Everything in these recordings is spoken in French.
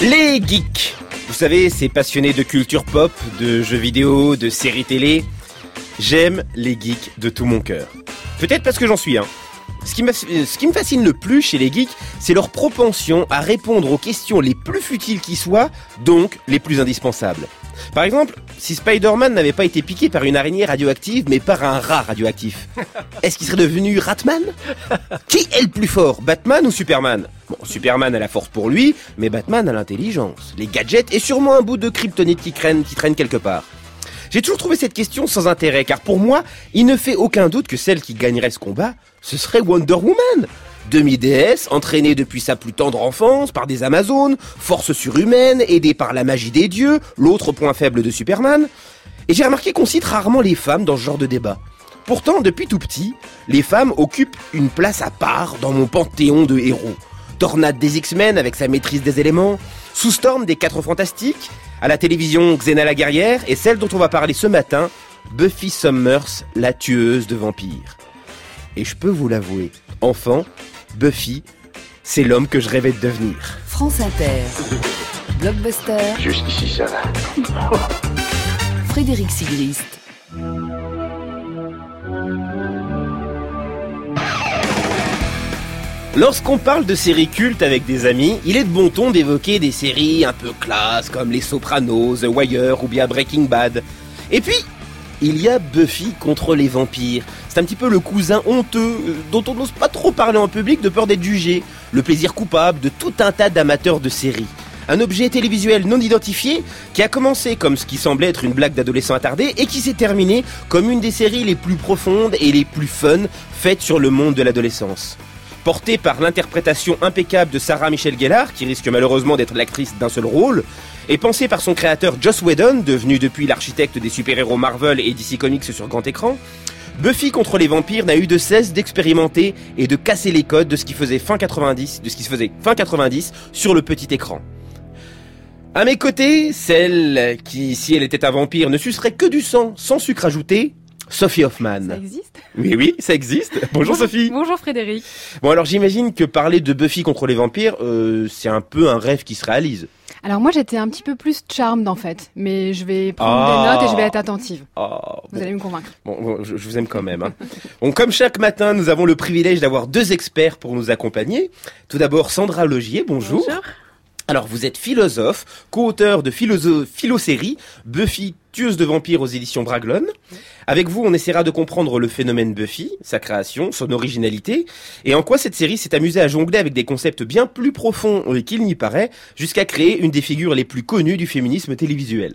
Les geeks Vous savez, ces passionnés de culture pop, de jeux vidéo, de séries télé. J'aime les geeks de tout mon cœur. Peut-être parce que j'en suis un. Ce qui me fascine le plus chez les geeks, c'est leur propension à répondre aux questions les plus futiles qui soient, donc les plus indispensables. Par exemple, si Spider-Man n'avait pas été piqué par une araignée radioactive, mais par un rat radioactif, est-ce qu'il serait devenu Ratman? Qui est le plus fort, Batman ou Superman? Bon, Superman a la force pour lui, mais Batman a l'intelligence, les gadgets et sûrement un bout de kryptonite qui traîne, qui traîne quelque part. J'ai toujours trouvé cette question sans intérêt, car pour moi, il ne fait aucun doute que celle qui gagnerait ce combat, ce serait Wonder Woman. Demi-déesse, entraînée depuis sa plus tendre enfance par des Amazones, force surhumaine, aidée par la magie des dieux, l'autre point faible de Superman. Et j'ai remarqué qu'on cite rarement les femmes dans ce genre de débat. Pourtant, depuis tout petit, les femmes occupent une place à part dans mon panthéon de héros. Tornade des X-Men avec sa maîtrise des éléments, Sous Storm des Quatre Fantastiques, à la télévision Xena la guerrière et celle dont on va parler ce matin, Buffy Summers, la tueuse de vampires. Et je peux vous l'avouer, enfant, Buffy, c'est l'homme que je rêvais de devenir. France Inter. Blockbuster. Jusqu'ici, ça va. Frédéric Sigrist. Lorsqu'on parle de séries cultes avec des amis, il est de bon ton d'évoquer des séries un peu classe comme Les Sopranos, The Wire ou bien Breaking Bad. Et puis, il y a Buffy contre les vampires. C'est un petit peu le cousin honteux euh, dont on n'ose pas trop parler en public de peur d'être jugé. Le plaisir coupable de tout un tas d'amateurs de séries. Un objet télévisuel non identifié qui a commencé comme ce qui semblait être une blague d'adolescent attardé et qui s'est terminé comme une des séries les plus profondes et les plus fun faites sur le monde de l'adolescence. Porté par l'interprétation impeccable de Sarah Michelle Gellar, qui risque malheureusement d'être l'actrice d'un seul rôle, et pensé par son créateur Joss Whedon, devenu depuis l'architecte des super-héros Marvel et DC Comics sur grand écran, Buffy contre les vampires n'a eu de cesse d'expérimenter et de casser les codes de ce qui faisait fin 90, de ce qui se faisait fin 90 sur le petit écran. À mes côtés, celle qui, si elle était un vampire, ne sucerait que du sang sans sucre ajouté, Sophie Hoffman. Ça existe Oui, oui, ça existe. Bonjour Sophie. Bonjour Frédéric. Bon alors j'imagine que parler de Buffy contre les vampires, euh, c'est un peu un rêve qui se réalise. Alors moi j'étais un petit peu plus charmed en fait, mais je vais prendre Ah. des notes et je vais être attentive. Oh, Vous bon. allez me convaincre. Bon, bon, je, je vous aime quand même. Hein. Bon, comme chaque matin, nous avons le privilège d'avoir deux experts pour nous accompagner. Tout d'abord, Sandra Logier, bonjour. Alors, vous êtes philosophe, co-auteur de philo-série Buffy, tueuse de vampires aux éditions Braglon. Avec vous, on essaiera de comprendre le phénomène Buffy, sa création, son originalité, et en quoi cette série s'est amusée à jongler avec des concepts bien plus profonds euh, qu'il n'y paraît, jusqu'à créer une des figures les plus connues du féminisme télévisuel.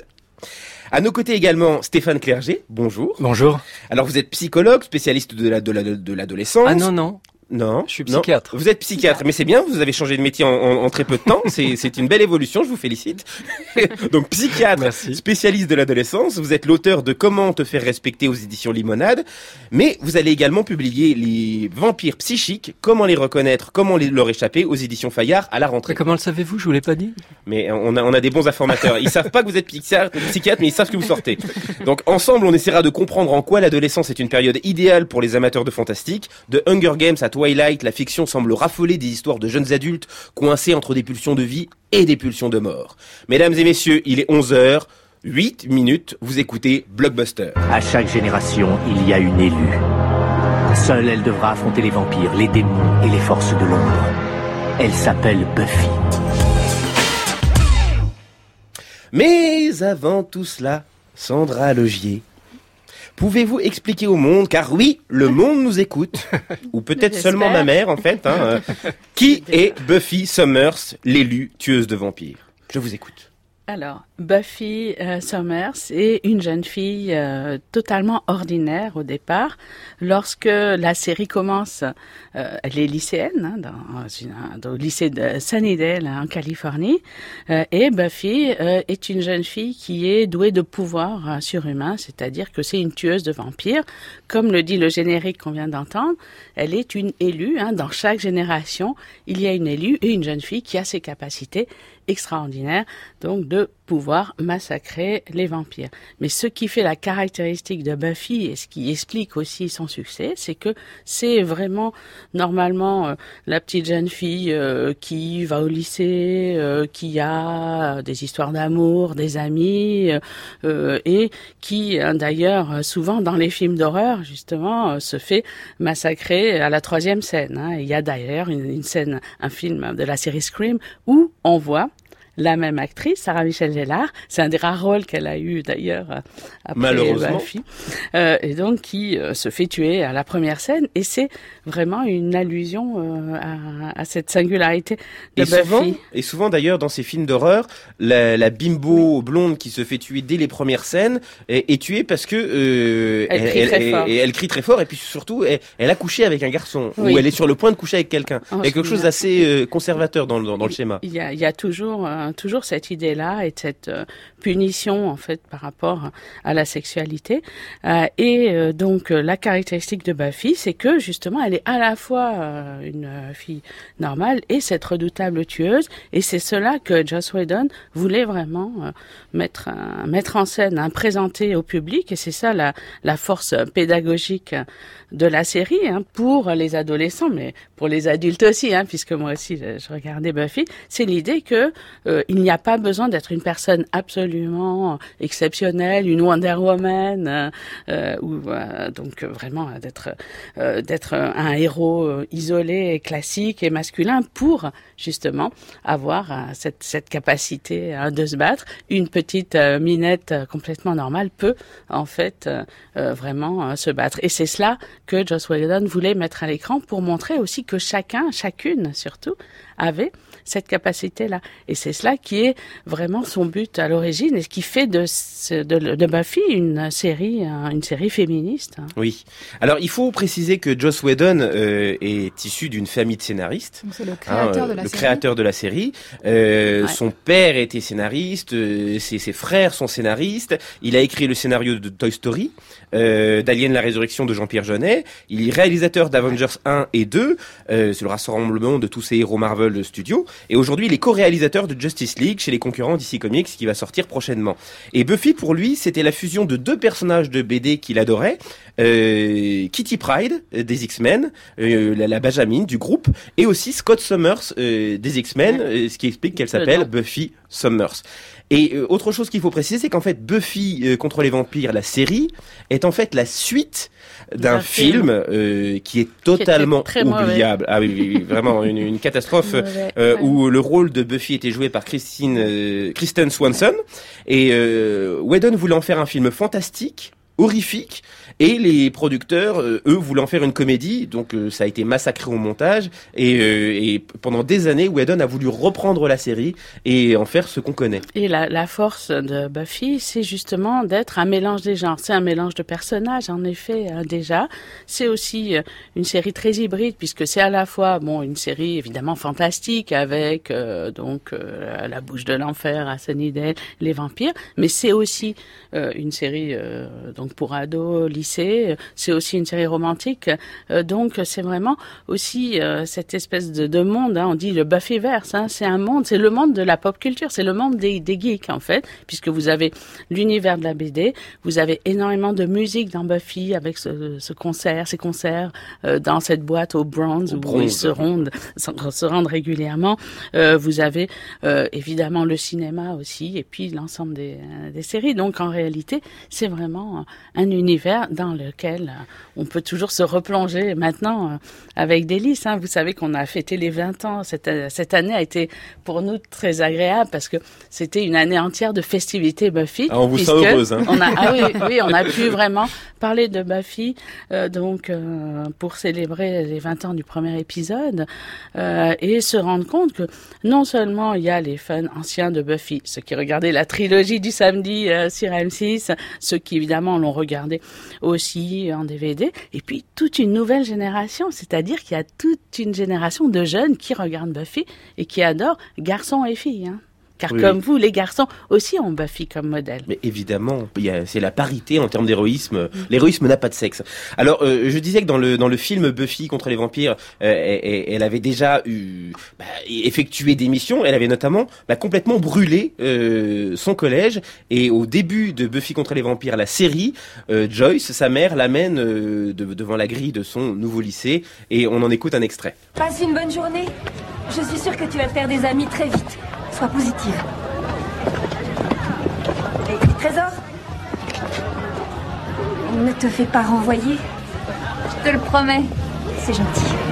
À nos côtés également Stéphane Clerget, bonjour. Bonjour. Alors vous êtes psychologue, spécialiste de la- de la- de l'adolescence. Ah non, non. Non. Je suis non. psychiatre. Vous êtes psychiatre, mais c'est bien, vous avez changé de métier en, en- en très peu de temps. C'est une belle évolution, je vous félicite. Donc psychiatre, Merci. spécialiste de l'adolescence, vous êtes l'auteur de Comment te faire respecter aux éditions Limonade, mais vous allez également publier les vampires psychiques, comment les reconnaître, comment les- leur échapper aux éditions Fayard à la rentrée. Mais comment le savez-vous? Je vous l'ai pas dit. Mais on a, on a des bons informateurs. Ils savent pas que vous êtes psychiatre, psychiatre, mais ils savent que vous sortez. Donc ensemble, on essaiera de comprendre en quoi l'adolescence est une période idéale pour les amateurs de fantastique. De Hunger Games à Twilight, la fiction semble raffoler des histoires de jeunes adultes coincés entre des pulsions de vie et des pulsions de mort. Mesdames et messieurs, il est 11h, 8 minutes, vous écoutez Blockbuster. À chaque génération, il y a une élue. Seule, elle devra affronter les vampires, les démons et les forces de l'ombre. Elle s'appelle Buffy. Mais avant tout cela, Sandra Logier, pouvez-vous expliquer au monde, car oui, le monde nous écoute, ou peut-être seulement ma mère en fait, hein, euh, qui est Buffy Summers, l'élue tueuse de vampires? Je vous écoute. Alors, Buffy euh, Summers est une jeune fille euh, totalement ordinaire au départ. Lorsque la série commence, euh, elle est lycéenne hein, dans, dans- au lycée de Sunnydale en Californie. Euh, et Buffy euh, est une jeune fille qui est douée de pouvoirs surhumains, c'est-à-dire que c'est une tueuse de vampires. Comme le dit le générique qu'on vient d'entendre, elle est une élue. hein. dans chaque génération, il y a une élue et une jeune fille qui a ses capacités extraordinaires, donc de pouvoir massacrer les vampires. Mais ce qui fait la caractéristique de Buffy et ce qui explique aussi son succès, c'est que c'est vraiment normalement euh, la petite jeune fille euh, qui va au lycée, euh, qui a des histoires d'amour, des amis et qui d'ailleurs souvent dans les films d'horreur justement se fait massacrer à la troisième scène. Hein. Il y a d'ailleurs une, une scène, un film de la série Scream où on voit la même actrice, Sarah Michelle Gellar. C'est un des rares rôles qu'elle a eu d'ailleurs euh, après Malheureusement. Buffy. Euh, et donc qui euh, se fait tuer à la première scène. Et c'est vraiment une allusion euh, à, à, cette singularité de et Buffy. souvent, et souvent d'ailleurs dans ces films d'horreur, la, la bimbo blonde qui se fait tuer dès les premières scènes est, est tuée parce que Elle crie très fort. et elle crie très fort et puis surtout elle, a couché avec un garçon Oui. ou elle est sur le point de coucher avec quelqu'un. Il y a quelque chose d'assez conservateur dans, le- dans, dans le schéma. Il y a, il y a toujours, toujours cette idée-là et cette euh, punition en fait par rapport à la sexualité. Euh, et euh, donc euh, la caractéristique de Buffy, c'est que justement, elle est à la fois une fille normale et cette redoutable tueuse. Et c'est cela que Joss Whedon voulait vraiment mettre, mettre en scène, hein, présenter au public. Et c'est ça la, la force pédagogique de la série hein, pour les adolescents, mais pour les adultes aussi, hein, puisque moi aussi je, je regardais Buffy. C'est l'idée que il n'y a pas besoin d'être une personne absolument exceptionnelle, une Wonder Woman, euh, euh, ou euh, donc vraiment d'être d'être un héros isolé, classique et masculin pour justement avoir cette, cette capacité hein, de se battre. Une petite minette complètement normale peut en fait vraiment se battre. Et c'est cela que Joss Whedon voulait mettre à l'écran pour montrer aussi que chacun, chacune surtout, avait cette capacité-là. Et c'est cela qui est vraiment son but à l'origine et ce qui fait de, ce- de, de Buffy une série, euh, une série féministe. hein. Oui. Alors il faut préciser que Joss Whedon euh, est issu d'une famille de scénaristes. C'est le Hein, créateur euh, de la le série. créateur de la série. Euh, Ouais. Son père était scénariste, euh, ses, ses frères sont scénaristes. Il a écrit le scénario de Toy Story, euh, d'Alien la résurrection de Jean-Pierre Jeunet. Il est réalisateur d'Avengers 1 et 2. Euh, C'est le rassemblement de tous ces héros Marvel Studios. Et aujourd'hui, il est co-réalisateur de Justice League chez les concurrents DC Comics qui va sortir prochainement. Et Buffy, pour lui, c'était la fusion de deux personnages de BD qu'il adorait. Euh, Kitty Pride euh, des X-Men, euh, la, la Benjamin du groupe, et aussi Scott Summers euh, des X-Men, ce qui explique qu'elle s'appelle. Buffy Summers. Et euh, autre chose qu'il faut préciser, c'est qu'en fait Buffy euh, contre les vampires, la série, est en fait la suite d'un film. euh, qui est totalement mauvais. oubliable. Ah oui, oui, oui, vraiment une, une catastrophe Mauvais. euh, Ouais. où le rôle de Buffy était joué par Christine, euh, Kristen Swanson. Et euh, Whedon voulait en faire un film fantastique, horrifique, et les producteurs, euh, eux, voulaient en faire une comédie. Donc euh, ça a été massacré au montage. Et, euh, pendant des années, Whedon a voulu reprendre la série et en faire ce qu'on connaît. Et la, force de Buffy, c'est justement d'être un mélange des genres. C'est un mélange de personnages, en effet, hein, déjà. C'est aussi une série très hybride, puisque c'est à la fois, bon, une série évidemment fantastique avec donc la bouche de l'enfer à Sunnydale, les vampires, mais c'est aussi une série donc pour ados, lycée. C'est aussi une série romantique. Euh, donc c'est vraiment aussi euh, cette espèce de, de monde. Hein, on dit le Buffyverse. Hein, c'est un monde, c'est le monde de la pop culture, c'est le monde des, des geeks en fait, puisque vous avez l'univers de la BD, vous avez énormément de musique dans Buffy avec ce, ce concert, ces concerts euh, dans cette boîte au bronze Au où ils se rendent, se rendent régulièrement. Euh, vous avez euh, évidemment le cinéma aussi, et puis l'ensemble des, euh, des séries. Donc en réalité, c'est vraiment euh, un univers dans lequel euh, on peut toujours se replonger maintenant euh, avec délice. Hein. Vous savez qu'on a fêté les 20 ans. Cette, euh, cette année a été pour nous très agréable parce que c'était une année entière de festivités Buffy. Ah, on vous sent heureuse, hein. on a, ah oui, oui, on a pu vraiment parler de Buffy euh, donc euh, pour célébrer les 20 ans du premier épisode euh, et se rendre compte que non seulement il y a les fans anciens de Buffy, ceux qui regardaient la trilogie du samedi sur M6, ceux qui évidemment l'ont regardé aussi en DVD, et puis toute une nouvelle génération, c'est-à-dire qu'il y a toute une génération de jeunes qui regardent Buffy et qui adorent garçons et filles. Hein. Car Oui, comme oui. vous, les garçons aussi ont Buffy comme modèle. Mais évidemment, c'est la parité en termes d'héroïsme. L'héroïsme n'a pas de sexe. Alors, euh, je disais que dans le dans le film Buffy contre les vampires, euh, elle, elle avait déjà eu bah, effectuer des missions. Elle avait notamment bah, complètement brûlé euh, son collège. Et au début de Buffy contre les vampires, la série, euh, Joyce, sa mère, l'amène euh, de- devant la grille de son nouveau lycée. Et on en écoute un extrait. Passe une bonne journée. Je suis sûre que tu vas te faire des amis très vite. Sois positive. Et Trésor Ne te fais pas renvoyer. Je te le promets. C'est gentil.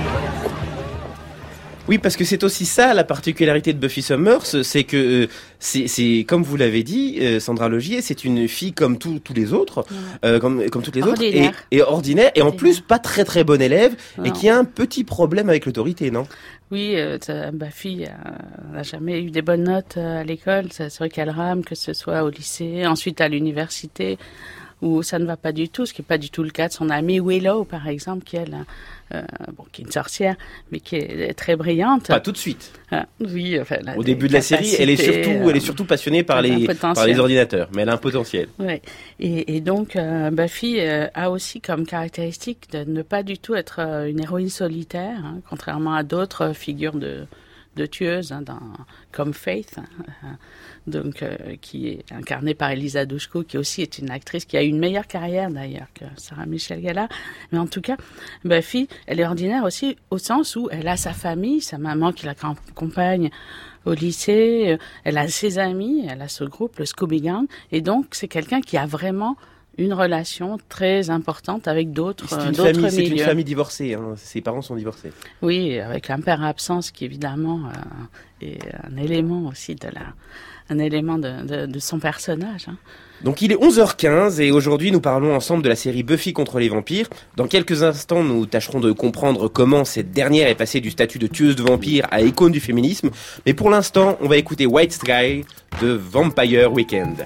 Oui, parce que c'est aussi ça la particularité de Buffy Summers, c'est que euh, c'est, comme vous l'avez dit, euh, Sandra Logier, c'est une fille comme tous les autres, euh, comme, comme toutes les Ordinaire. autres, et, et ordinaire, et en Ordinaire. plus pas très très bonne élève, et qui a un petit problème avec l'autorité, non? Oui, euh, n'a jamais eu des bonnes notes à l'école. C'est vrai qu'elle rame, que ce soit au lycée, ensuite à l'université, où ça ne va pas du tout, ce qui n'est pas du tout le cas de son amie Willow, par exemple, qui, elle, bon, qui est une sorcière, mais qui est très brillante. Pas tout de suite. Ah, oui, enfin, Au début de la série, elle est surtout, elle est euh, surtout passionnée par les, par les ordinateurs, mais elle a un potentiel. Ouais. Et, et donc, euh, Buffy euh, a aussi comme caractéristique de ne pas du tout être euh, une héroïne solitaire, hein, contrairement à d'autres euh, figures de, de tueuses, hein, dans, comme Faith, hein, donc euh, qui est incarnée par Elisa Dushku, qui aussi est une actrice qui a eu une meilleure carrière d'ailleurs que Sarah Michelle Gellar. Mais en tout cas, Buffy, elle est ordinaire aussi au sens où elle a sa famille, sa maman qui l'accompagne au lycée, euh, elle a ses amis, elle a ce groupe, le Scooby Gang, et donc c'est quelqu'un qui a vraiment une relation très importante avec d'autres C'est euh, une, d'autres famille, c'est une milieux. famille divorcée, hein. ses parents sont divorcés. Oui, avec un père absent, ce qui évidemment euh, est un élément aussi de la, un élément de, de, de son personnage. hein. Donc il est 11h15 et aujourd'hui nous parlons ensemble de la série Buffy contre les vampires. Dans quelques instants nous tâcherons de comprendre comment cette dernière est passée du statut de tueuse de vampires à icône du féminisme. Mais pour l'instant on va écouter White Sky de Vampire Weekend.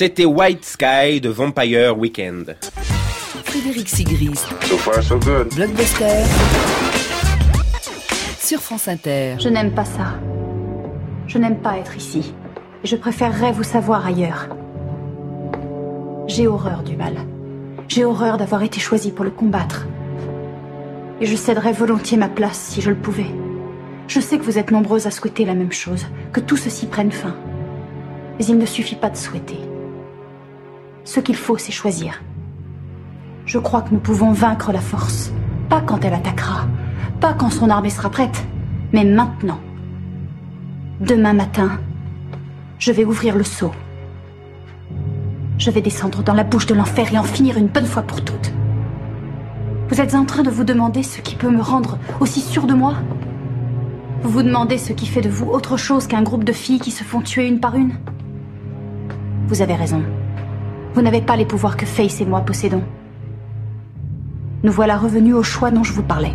C'était White Sky de Vampire Weekend. Frédéric Sigrist. So far, so good. Blockbuster. Sur France Inter. Je n'aime pas ça. Je n'aime pas être ici. Je préférerais vous savoir ailleurs. J'ai horreur du mal. J'ai horreur d'avoir été choisie pour le combattre. Et je céderais volontiers ma place si je le pouvais. Je sais que vous êtes nombreuses à souhaiter la même chose, que tout ceci prenne fin. Mais il ne suffit pas de souhaiter. Ce qu'il faut, c'est choisir. Je crois que nous pouvons vaincre la force. Pas quand elle attaquera, pas quand son armée sera prête, mais maintenant. Demain matin, je vais ouvrir le seau. Je vais descendre dans la bouche de l'enfer et en finir une bonne fois pour toutes. Vous êtes en train de vous demander ce qui peut me rendre aussi sûr de moi? Vous vous demandez ce qui fait de vous autre chose qu'un groupe de filles qui se font tuer une par une? Vous avez raison. Vous n'avez pas les pouvoirs que Face et moi possédons. Nous voilà revenus au choix dont je vous parlais.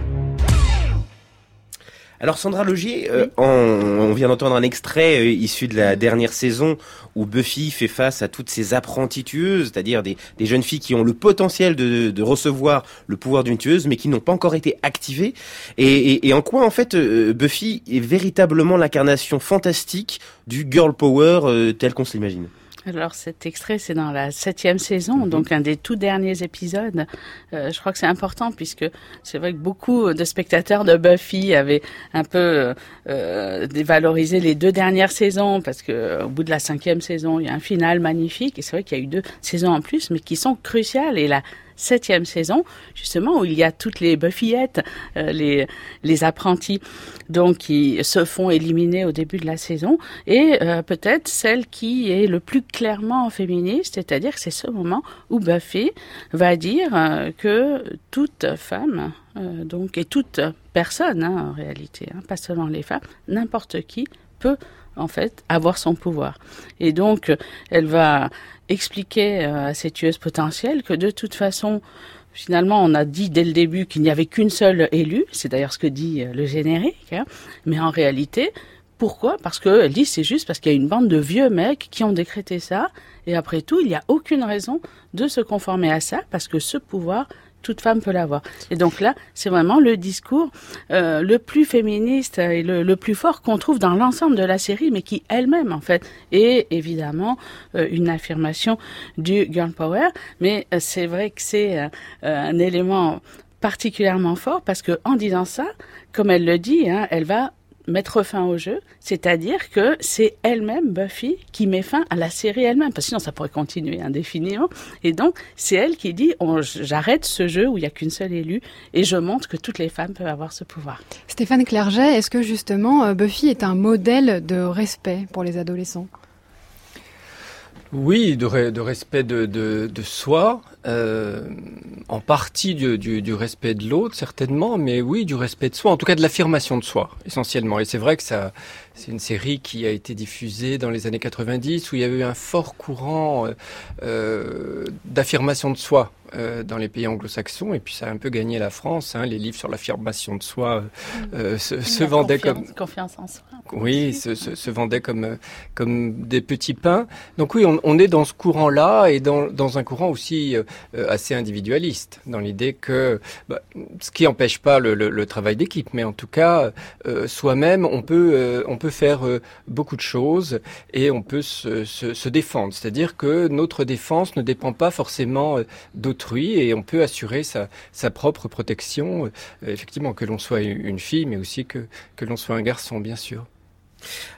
Alors Sandra Logier, euh, on, on vient d'entendre un extrait euh, issu de la dernière saison où Buffy fait face à toutes ces apprenties tueuses, c'est-à-dire des, des jeunes filles qui ont le potentiel de, de recevoir le pouvoir d'une tueuse, mais qui n'ont pas encore été activées. Et, et- et en quoi en fait euh, Buffy est véritablement l'incarnation fantastique du girl power tel qu'on se l'imagine? Alors cet extrait, c'est dans la septième saison, donc un des tout derniers épisodes. Euh, je crois que c'est important puisque c'est vrai que beaucoup de spectateurs de Buffy avaient un peu euh, dévalorisé les deux dernières saisons parce que euh, au bout de la cinquième saison, il y a un final magnifique et c'est vrai qu'il y a eu deux saisons en plus, mais qui sont cruciales. Et la septième saison, justement, où il y a toutes les Buffyettes, euh, les les apprentis, donc qui se font éliminer au début de la saison, et euh, peut-être celle qui est le plus clairement féministe, c'est-à-dire que c'est ce moment où Buffy va dire euh, que toute femme, donc et toute personne hein, en réalité, hein, pas seulement les femmes, n'importe qui en fait avoir son pouvoir. Et donc elle va expliquer euh, à ces tueuses potentielles que de toute façon Finalement, on a dit dès le début qu'il n'y avait qu'une seule élue, c'est d'ailleurs ce que dit euh, le générique, hein. mais en réalité, pourquoi? Parce qu'elle dit c'est juste parce qu'il y a une bande de vieux mecs qui ont décrété ça, et après tout, il n'y a aucune raison de se conformer à ça, parce que ce pouvoir, toute femme peut l'avoir. Et donc là, c'est vraiment le discours euh, le plus féministe et le, plus fort qu'on trouve dans l'ensemble de la série, mais qui elle-même, en fait, est évidemment euh, une affirmation du girl power. Mais euh, c'est vrai que c'est un élément particulièrement fort parce que en disant ça, comme elle le dit, hein, elle va mettre fin au jeu, c'est-à-dire que c'est elle-même, Buffy, qui met fin à la série elle-même, parce que sinon ça pourrait continuer indéfiniment. Et donc, c'est elle qui dit, j'arrête ce jeu où il n'y a qu'une seule élue, et je montre que toutes les femmes peuvent avoir ce pouvoir. Stéphane Clerget, est-ce que justement euh, Buffy est un modèle de respect pour les adolescents? Oui, de, de respect de, de, de soi, euh, en partie du, du, du respect de l'autre certainement, mais oui, du respect de soi, en tout cas de l'affirmation de soi essentiellement. Et c'est vrai que ça, c'est une série qui a été diffusée dans les années 90 où il y avait eu un fort courant euh, euh, d'affirmation de soi euh, dans les pays anglo-saxons, et puis ça a un peu gagné la France. Hein, les livres sur l'affirmation de soi euh, se, se vendaient confiance- comme Confiance en soi. oui, se, se, se vendaient comme euh, comme des petits pains. Donc oui, on, on est dans ce courant-là et dans, dans un courant aussi euh, euh, assez individualiste, dans l'idée que bah, ce qui n'empêche pas le, le, le travail d'équipe, mais en tout cas euh, soi-même, on peut euh, on peut faire euh, beaucoup de choses et on peut se, se, se défendre. C'est-à-dire que notre défense ne dépend pas forcément euh, d'autrui et on peut assurer sa, sa propre protection. euh, effectivement, que l'on soit une fille, mais aussi que que l'on soit un garçon, bien sûr.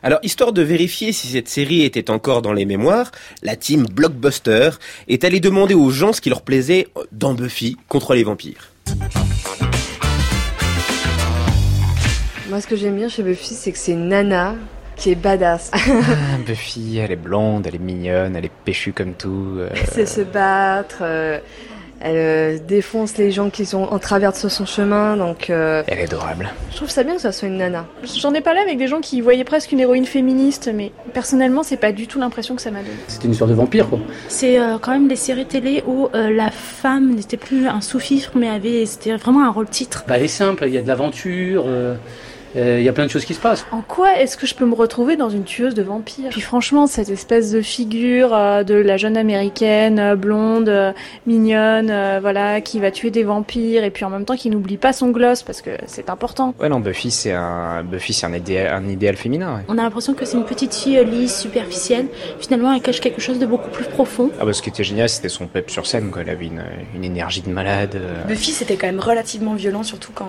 Alors, histoire de vérifier si cette série était encore dans les mémoires, la team Blockbuster est allée demander aux gens ce qui leur plaisait dans Buffy contre les vampires. Moi, ce que j'aime bien chez Buffy, c'est que c'est une nana qui est badass. Ah, Buffy, elle est blonde, elle est mignonne, elle est péchue comme tout. euh, Elle sait se battre, euh, elle euh, défonce les gens qui sont en travers de son chemin, donc euh, Elle est adorable. je trouve ça bien que ça soit une nana. J'en ai parlé avec des gens qui voyaient presque une héroïne féministe, mais personnellement, c'est pas du tout l'impression que ça m'a donné. C'était une histoire de vampire, quoi. C'est euh, quand même des séries télé où euh, la femme n'était plus un sous-fifre, mais avait c'était vraiment un rôle titre. Bah, elle est simple, il y a de l'aventure, euh, Il y a plein de choses qui se passent. En quoi est-ce que je peux me retrouver dans une tueuse de vampires? Puis franchement, cette espèce de figure euh, de la jeune américaine, euh, blonde, euh, mignonne, euh, voilà, qui va tuer des vampires et puis en même temps qui n'oublie pas son gloss parce que c'est important. Ouais, non, Buffy, c'est un, Buffy, c'est un idéal, un idéal féminin. ouais. On a l'impression que c'est une petite fille euh, lisse, superficielle. Finalement, elle cache quelque chose de beaucoup plus profond. Ah bah, ce qui était génial, c'était son pep sur scène, quoi. Elle avait une, une énergie de malade. euh. Buffy, c'était quand même relativement violent, surtout quand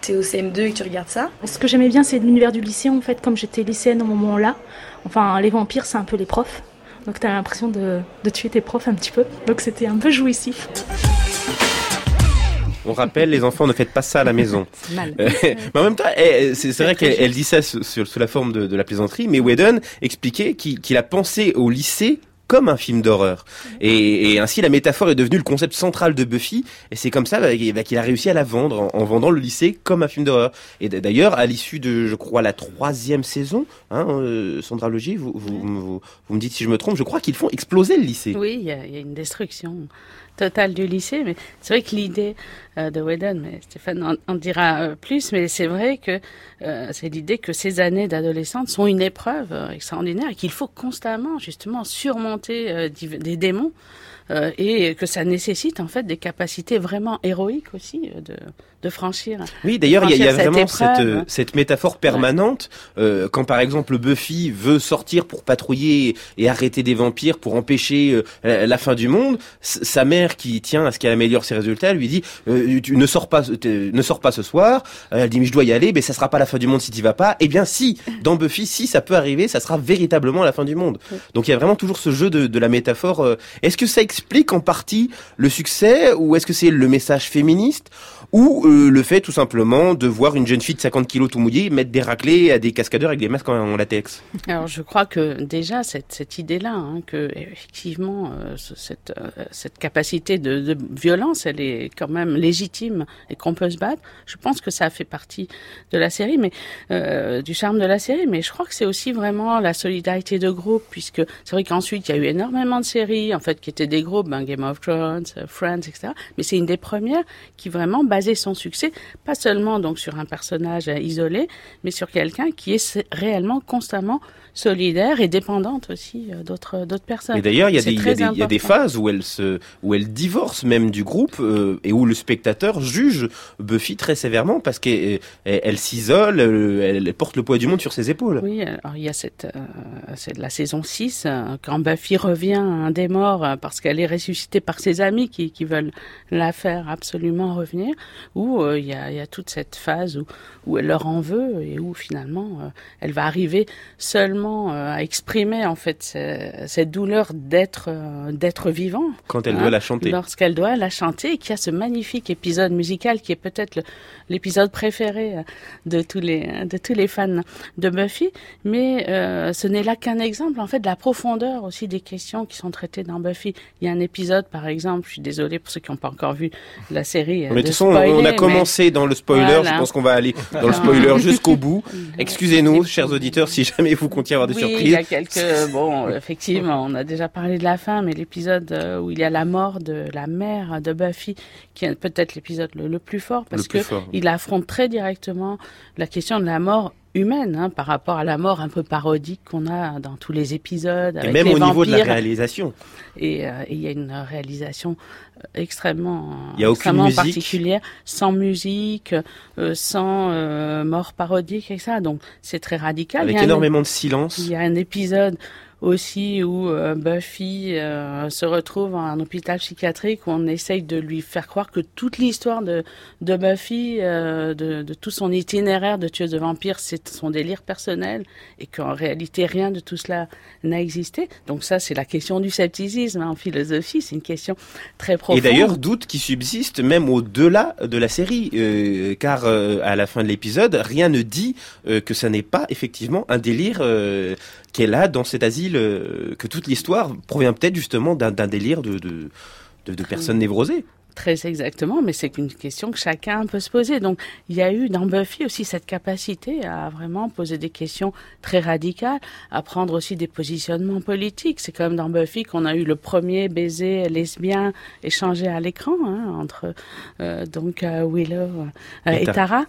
t'es au CM2 et que tu regardes ça. Ce que j'aimais bien, c'est l'univers du lycée, en fait, comme j'étais lycéenne au moment-là. Enfin, les vampires, c'est un peu les profs. Donc t'as l'impression de, de tuer tes profs un petit peu. Donc c'était un peu jouissif. On rappelle, les enfants, ne faites pas ça à la maison. C'est mal. Euh, mais en même temps, eh, c'est c'est vrai qu'elle elle dit ça sous, sous- sous la forme de, de la plaisanterie, mais Whedon expliquait qu'il qu'il a pensé au lycée comme un film d'horreur. Et, et ainsi, la métaphore est devenue le concept central de Buffy, et c'est comme ça bah, qu'il bah, qu'il a réussi à la vendre, en, en vendant le lycée comme un film d'horreur. Et d'ailleurs, à l'issue de, je crois, la troisième saison, hein, euh, Sandra Logier, vous, vous, vous, vous me dites si je me trompe, je crois qu'ils font exploser le lycée. Oui, il y, a il y a une destruction totale du lycée, mais c'est vrai que l'idée euh, de Whedon, mais Stéphane en, dira euh, plus, mais c'est vrai que euh, c'est l'idée que ces années d'adolescente sont une épreuve extraordinaire et qu'il faut constamment justement surmonter des démons et que ça nécessite en fait des capacités vraiment héroïques aussi de, de franchir. Oui, d'ailleurs, il y a, y vraiment cette euh, cette métaphore permanente. euh, quand par exemple Buffy veut sortir pour patrouiller et arrêter des vampires pour empêcher euh, la, fin du monde, sa mère qui tient à ce qu'elle améliore ses résultats lui dit euh, tu ne sors pas, ne sors pas ce soir. Euh, elle dit mais je dois y aller, mais ça sera pas la fin du monde si tu vas pas. Eh bien si, dans Buffy, si ça peut arriver, ça sera véritablement la fin du monde. Donc il y a vraiment toujours ce jeu de, de la métaphore. Est-ce que ça explique en partie le succès ou est-ce que c'est le message féministe? Ou euh, le fait tout simplement de voir une jeune fille de 50 kilos tout mouillée mettre des raclés à des cascadeurs avec des masques en, latex Alors je crois que déjà cette, cette idée-là, hein, que effectivement euh, ce- cette, euh, cette capacité de, violence, elle est quand même légitime et qu'on peut se battre. Je pense que ça fait partie de la série, mais du charme de la série. Mais je crois que c'est aussi vraiment la solidarité de groupe, puisque c'est vrai qu'ensuite il y a eu énormément de séries en fait qui étaient des groupes, ben, Game of Thrones, Friends, etc. Mais c'est une des premières qui vraiment basait son succès pas seulement donc sur un personnage euh, isolé, mais sur quelqu'un qui est réellement constamment solidaire et dépendante aussi euh, d'autres d'autres personnes. Et d'ailleurs, il y, y, a des- phases où elle se, où elle divorce même du groupe euh, et où le spectateur juge Buffy très sévèrement parce qu'elle elle, elle s'isole, euh, elle, elle porte le poids du monde sur ses épaules. Oui, alors il y a cette, euh, c'est la saison 6, euh, quand Buffy revient un des morts euh, parce qu'elle est ressuscitée par ses amis qui, qui veulent la faire absolument revenir, où euh, il y, a, il y a toute cette phase où, où elle leur en veut et où finalement euh, elle va arriver seulement euh, à exprimer en fait ce- cette douleur d'être d'être vivant. Quand elle doit la chanter. Lorsqu'elle doit la chanter et qu'il y a ce magnifique épisode musical qui est peut-être l'épisode préféré de tous les de tous les fans de Buffy, mais euh, ce n'est là qu'un exemple en fait de la profondeur aussi des questions qui sont traitées dans Buffy. Il y a un épisode par exemple, je suis désolée pour ceux qui n'ont pas encore vu la série. Mais de de toute façon, spoiler, on a mais- commencé dans le spoiler. Voilà. Je pense qu'on va aller dans le spoiler jusqu'au bout. Excusez-nous, chers auditeurs, si jamais vous comptiez avoir des oui, surprises. il y a quelques. Bon, effectivement, on a déjà parlé de la fin, mais l'épisode euh, où il y a la mort de la mère de Buffy, qui est peut-être l'épisode le, le plus fort, parce Le plus que fort. il affronte très directement la question de la mort humaine, hein, par rapport à la mort un peu parodique qu'on a dans tous les épisodes. Et même les au niveau de la réalisation. Et euh, et il y a une réalisation euh, extrêmement, y a extrêmement musique. particulière, sans musique, euh, sans euh, mort parodique et ça. Donc c'est très radical. Avec un- énormément de silence. il y a un épisode aussi où euh, Buffy euh, se retrouve en un hôpital psychiatrique où on essaye de lui faire croire que toute l'histoire de, Buffy, euh, de, tout son itinéraire de tueuse de vampires, c'est son délire personnel et qu'en réalité rien de tout cela n'a existé. Donc ça, c'est la question du scepticisme hein, en philosophie, c'est une question très profonde. Et d'ailleurs, doute qui subsiste même au-delà de la série, car à la fin de l'épisode, rien ne dit que ça n'est pas effectivement un délire qu'elle a dans cet asile, que toute l'histoire provient peut-être justement d'un d'un délire de, de, de, de personnes névrosées. Très exactement, mais c'est une question que chacun peut se poser. Donc, il y a eu dans Buffy aussi cette capacité à vraiment poser des questions très radicales, à prendre aussi des positionnements politiques. C'est comme dans Buffy qu'on a eu le premier baiser lesbien échangé à l'écran hein, entre euh, donc euh, Willow euh, Et Tara.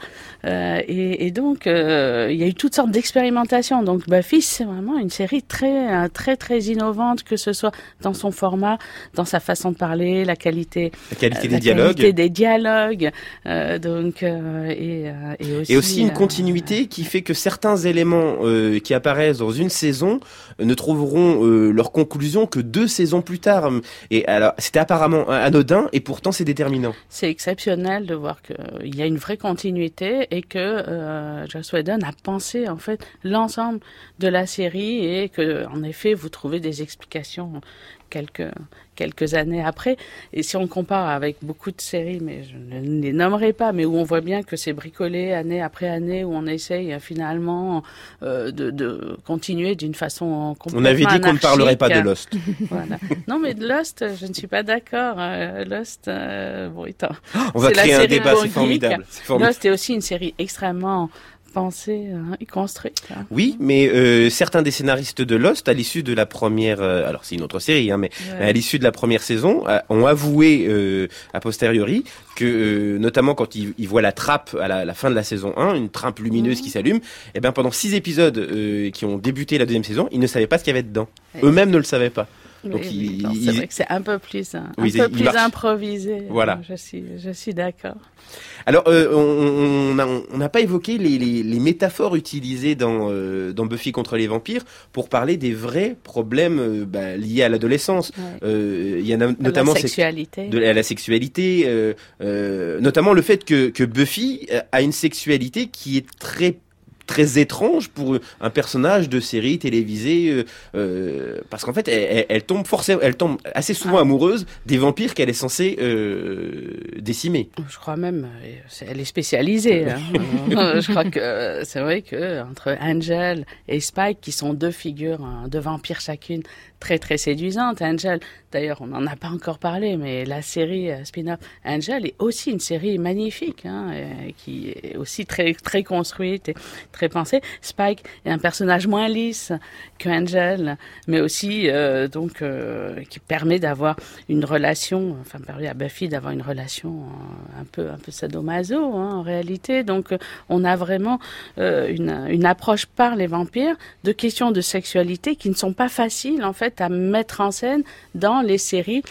Euh, et, et donc, euh, il y a eu toutes sortes d'expérimentations. Donc, Buffy, c'est vraiment une série très, très, très innovante, que ce soit dans son format, dans sa façon de parler, la qualité, La qualité euh, des dialogues. qualité des dialogues, euh, donc euh, et, euh, et aussi, Et aussi une continuité qui fait que certains éléments euh, qui apparaissent dans une saison ne trouveront euh, leur conclusion que deux saisons plus tard. Et alors, c'était apparemment anodin et pourtant c'est déterminant. c'est exceptionnel de voir qu'il y a une vraie continuité et que euh, Joss Whedon a pensé en fait l'ensemble de la série et que en effet vous trouvez des explications quelques quelques années après et si on compare avec beaucoup de séries mais je ne les nommerai pas mais où on voit bien que c'est bricolé année après année où on essaye euh, finalement euh, de, de continuer d'une façon complètement On avait dit qu'on ne parlerait pas de. Lost. Voilà. Non, mais de Lost, je ne suis pas d'accord. Euh, Lost, euh, bon, attends. On va créer un débat, formidable, c'est formidable. Lost est aussi une série extrêmement pensée hein, et construite. hein. Oui, mais euh, certains des scénaristes de Lost, à l'issue de la première, euh, alors c'est une autre série, hein, mais Ouais. à l'issue de la première saison, euh, ont avoué a posteriori que, notamment quand ils, ils voient la trappe à la, la fin de la saison 1, une trappe lumineuse qui s'allume, et bien pendant six épisodes qui ont débuté la deuxième saison, ils ne savaient pas ce qu'il y avait dedans. Ouais. Eux-mêmes ne le savaient pas. Donc Oui, oui, c'est vrai que c'est un peu plus, un, Oui, un peu plus improvisé. Voilà. Je suis, je suis d'accord. Alors, euh, on n'a pas évoqué les, les- les métaphores utilisées dans, euh, dans Buffy contre les vampires pour parler des vrais problèmes euh, bah, liés à l'adolescence. Il y en a notamment c'est- sexualité. de, à la sexualité, notamment le fait que, que Buffy a une sexualité qui est très très étrange pour un personnage de série télévisée euh, euh, parce qu'en fait elle, tombe forcément elle tombe assez souvent Ah. amoureuse des vampires qu'elle est censée euh, décimer Je crois même, elle est spécialisée. hein. Je crois que c'est vrai que entre Angel et Spike, qui sont deux figures hein, de vampires chacune très très séduisantes. Angel, d'ailleurs, on n'en a pas encore parlé, mais la série spin-off Angel est aussi une série magnifique, hein, et qui est aussi très très construite et très pensée. Spike est un personnage moins lisse que Angel, mais aussi euh, donc euh, qui permet d'avoir une relation, enfin permet à Buffy d'avoir une relation euh, un peu un peu sadomaso hein, en réalité. Donc on a vraiment une, une approche par les vampires de questions de sexualité qui ne sont pas faciles en fait à mettre en scène dans les séries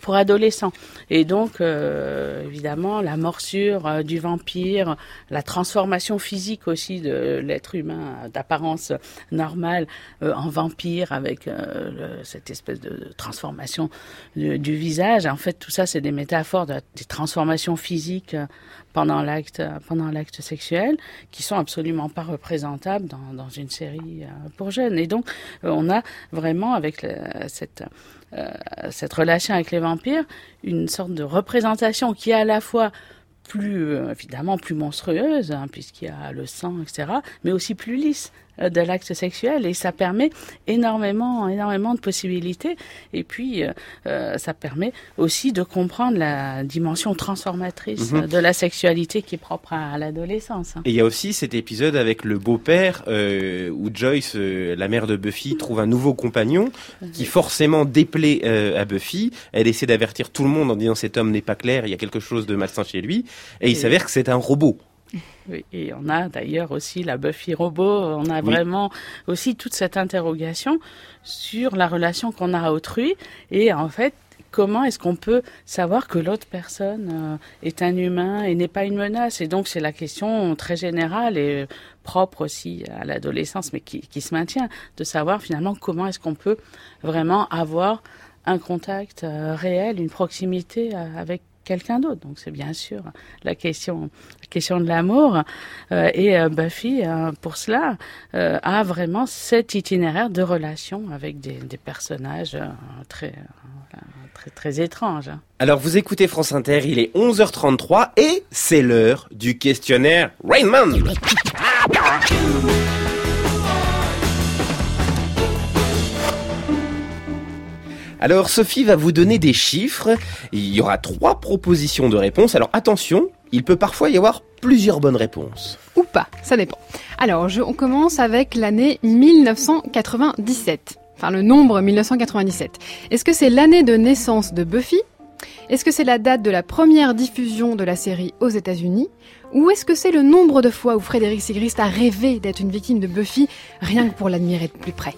pour adolescents. Et donc évidemment la morsure du vampire, la transformation physique aussi de l'être humain euh, d'apparence normale euh, en vampire avec euh, cette espèce de, transformation du, visage. En fait, tout ça, c'est des métaphores de, des transformations physiques euh, pendant l'acte euh, pendant l'acte sexuel qui sont absolument pas représentables dans, une série euh, pour jeunes. Et donc, euh, on a vraiment avec cette euh, cette relation avec les vampires une sorte de représentation qui est à la fois plus euh, évidemment plus monstrueuse hein, puisqu'il y a le sang etc mais aussi plus lisse de l'acte sexuel et ça permet énormément énormément de possibilités et puis euh, euh, ça permet aussi de comprendre la dimension transformatrice Mhm. euh, de la sexualité qui est propre à, l'adolescence hein. Et il y a aussi cet épisode avec le beau-père euh, où Joyce, euh, la mère de Buffy, trouve un nouveau compagnon qui forcément déplaît euh, à Buffy. Elle essaie d'avertir tout le monde en disant cet homme n'est pas clair, il y a quelque chose de malsain chez lui. Et il s'avère que c'est un robot. Oui, et on a d'ailleurs aussi la Buffy robot, on a Oui. vraiment aussi toute cette interrogation sur la relation qu'on a à autrui et en fait comment est-ce qu'on peut savoir que l'autre personne euh, est un humain et n'est pas une menace? Et donc c'est la question très générale et propre aussi à l'adolescence mais qui, qui se maintient de savoir finalement comment est-ce qu'on peut vraiment avoir un contact euh, réel, une proximité euh, avec quelqu'un d'autre. Donc c'est bien sûr la question, la question de l'amour. Euh, et euh, Buffy, euh, pour cela, euh, a vraiment cet itinéraire de relation avec des, personnages très, très, très étranges. hein. Alors vous écoutez France Inter, il est 11h33 et c'est l'heure du questionnaire Rainman. Alors Sophie va vous donner des chiffres. Il y aura trois propositions de réponse. Alors attention, il peut parfois y avoir plusieurs bonnes réponses. Ou pas, ça dépend. Alors, je, on commence avec l'année 1997. Enfin, le nombre 1997. Est-ce que c'est l'année de naissance de Buffy? Est-ce que c'est la date de la première diffusion de la série aux États-Unis? Ou est-ce que c'est le nombre de fois où Frédéric Sigrist a rêvé d'être une victime de Buffy, rien que pour l'admirer de plus près?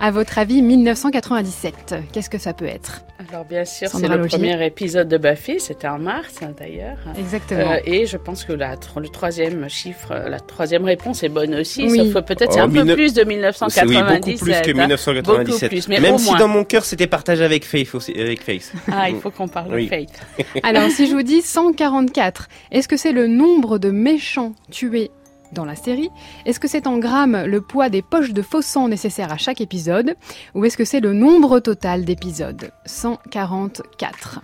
À votre avis, 1997, qu'est-ce que ça peut être? Alors bien sûr, c'est le premier épisode de Buffy, c'était en mars hein, d'ailleurs. Exactement. Euh, et je pense que la, le troisième chiffre, euh, la troisième réponse est bonne aussi, Oui. sauf que peut-être c'est Oh, un peu plus de C'est 1997. oui, beaucoup plus que hein. 1997. Beaucoup plus, mais Même au si dans mon cœur c'était partagé avec Faith aussi, avec Faith. Ah, il faut qu'on parle Oui. de Faith. Alors, si je vous dis 144, est-ce que c'est le nombre de méchants tués dans la série Est-ce que c'est en grammes le poids des poches de faux sang nécessaires à chaque épisode Ou est-ce que c'est le nombre total d'épisodes? 144.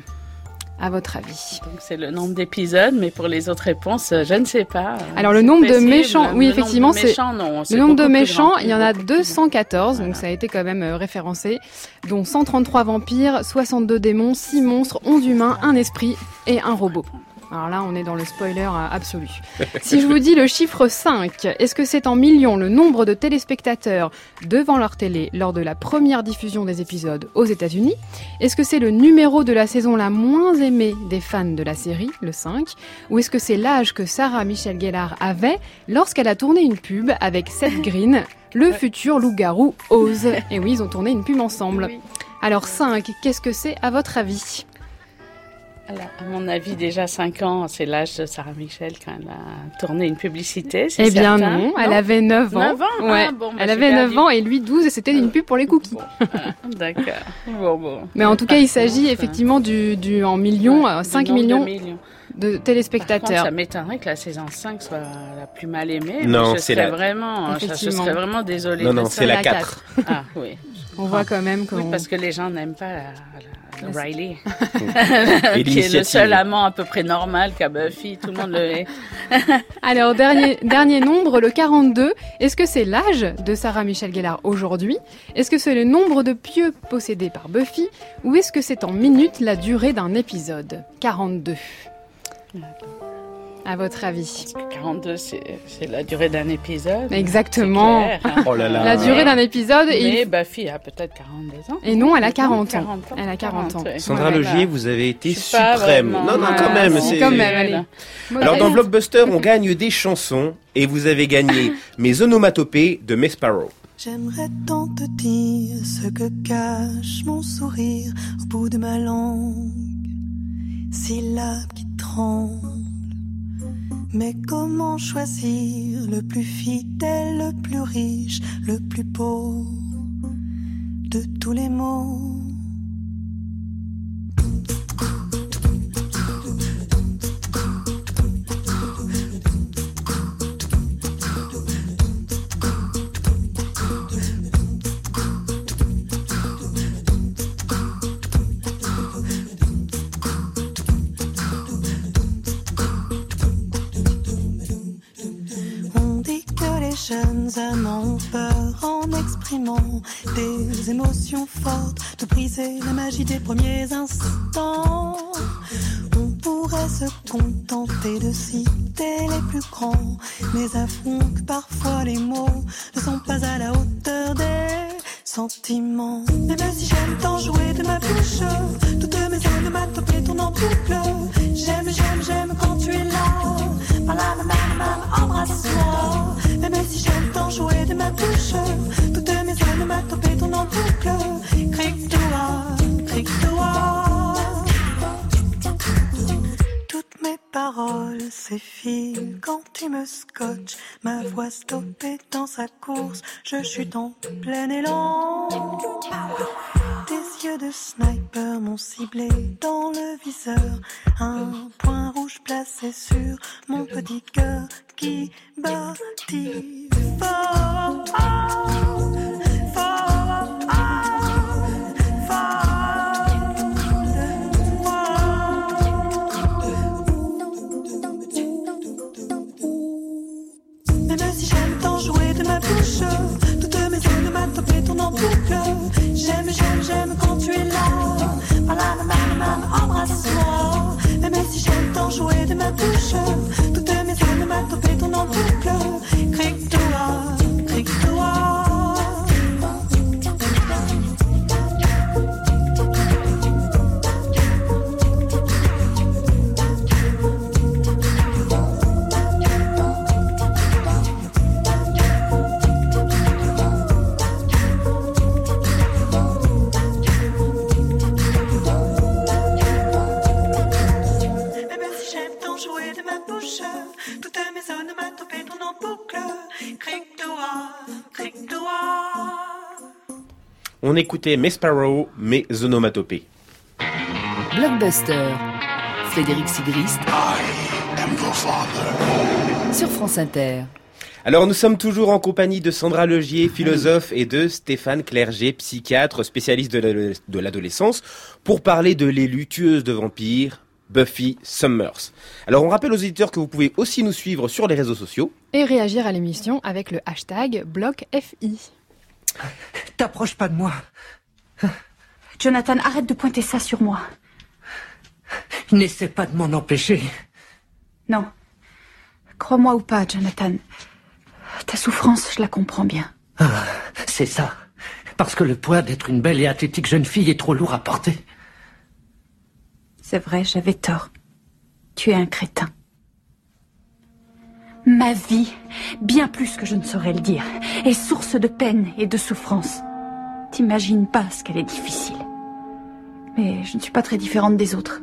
À votre avis Donc c'est le nombre d'épisodes, mais pour les autres réponses, euh, je ne sais pas. Euh, Alors le nombre de méchants, oui Le effectivement, c'est le nombre de méchants. Il y en a 214, donc ça a été quand même euh, référencé, dont 133 vampires, 62 démons, 6 monstres, 11 humains, un esprit et un robot. Alors là, on est dans le spoiler euh, absolu. Si je vous dis le chiffre 5, est-ce que c'est en millions le nombre de téléspectateurs devant leur télé lors de la première diffusion des épisodes aux États-Unis? Est-ce que c'est le numéro de la saison la moins aimée des fans de la série, le 5 Ou est-ce que c'est l'âge que Sarah Michelle Gellar avait lorsqu'elle a tourné une pub avec Seth Green, le futur loup-garou Oz? Et oui, ils ont tourné une pub ensemble. Alors 5, qu'est-ce que c'est à votre avis? À mon avis, déjà 5 ans, c'est l'âge de Sarah Michel quand elle a tourné une publicité. c'est Eh bien certain. non, elle avait 9 ans. 9 ans Ah, Ouais. bon, bah, elle avait 9 perdu. ans et lui 12 et c'était une pub pour les cookies. D'accord. Bon, bon. Mais en tout cas, il s'agit effectivement du, du en millions, euh, 5 nombre de millions millions. de Par contre, téléspectateurs. ça m'étonnerait que la saison 5 soit la plus mal aimée. Non, c'est la- vraiment, je, serais vraiment désolée. Non, de non, c'est la 4. Ah oui. On voit quand même que Oui, parce que les gens n'aiment pas la, la- le Riley, qui est le seul amant à peu près normal qu'a Buffy. Tout le monde le est. Alors, dernier, dernier nombre, le 42. Est-ce que c'est l'âge de Sarah Michelle Gellar aujourd'hui? Est-ce que c'est le nombre de pieux possédés par Buffy? Ou est-ce que c'est en minutes la durée d'un épisode? 42. À votre avis 42, c'est la durée d'un épisode. Exactement. Clair. Oh là là. La durée d'un épisode et, Mais il- Buffy a peut-être 42 ans. et non, elle a 40 ans. 40 ans. Elle a 40 ans. ouais. Sandra. Logier, vous avez été suprême. Non, non, quand même. si, c'est- quand même, allez. Alors dans. Blockbuster, on gagne des chansons et vous avez gagné mes onomatopées de Mesparrow. J'aimerais tant te dire ce que cache mon sourire au bout de ma langue, syllabe qui tremble. Mais comment choisir le plus fidèle, le plus riche, le plus beau de tous les mots? Des émotions fortes, de briser la magie des premiers instants. On pourrait se contenter de citer les plus grands, mais avouons que parfois les mots ne sont pas à la hauteur des sentiments. Même si j'aime tant jouer de ma bouche, toutes mes onomatopées tournent en boucle. J'aime, j'aime, j'aime quand tu es là. Embrasse-moi. Même si j'aime tant jouer de ma bouche, toutes boucle. Cric-toi. Toutes mes paroles s'effilent quand tu me scotches. Ma voix stoppée dans sa course, je chute en plein élan. Des yeux de sniper m'ont ciblé dans le viseur. Un point rouge placé sur mon petit cœur qui battit. Fort, On écoutait Mes Sparrow, mes onomatopées. Blockbuster. Frédéric Sigrist. Sur France Inter. Alors nous sommes toujours en compagnie de Sandra Legier, philosophe, et de Stéphane Clerget, psychiatre, spécialiste de la- de l'adolescence, pour parler de l'élu tueuse de vampires, Buffy Summers. Alors on rappelle aux auditeurs que vous pouvez aussi nous suivre sur les réseaux sociaux. Et réagir à l'émission avec le hashtag BlockFI. T'approches pas de moi. Jonathan, arrête de pointer ça sur moi. N'essaie pas de m'en empêcher. Non. Crois-moi ou pas, Jonathan. Ta souffrance, je la comprends bien. Ah, c'est ça. Parce que le poids d'être une belle et athlétique jeune fille est trop lourd à porter. C'est vrai, j'avais tort. Tu es un crétin. Ma vie, bien plus que je ne saurais le dire, est source de peine et de souffrance. T'imagines pas ce qu'elle est difficile. Mais je ne suis pas très différente des autres.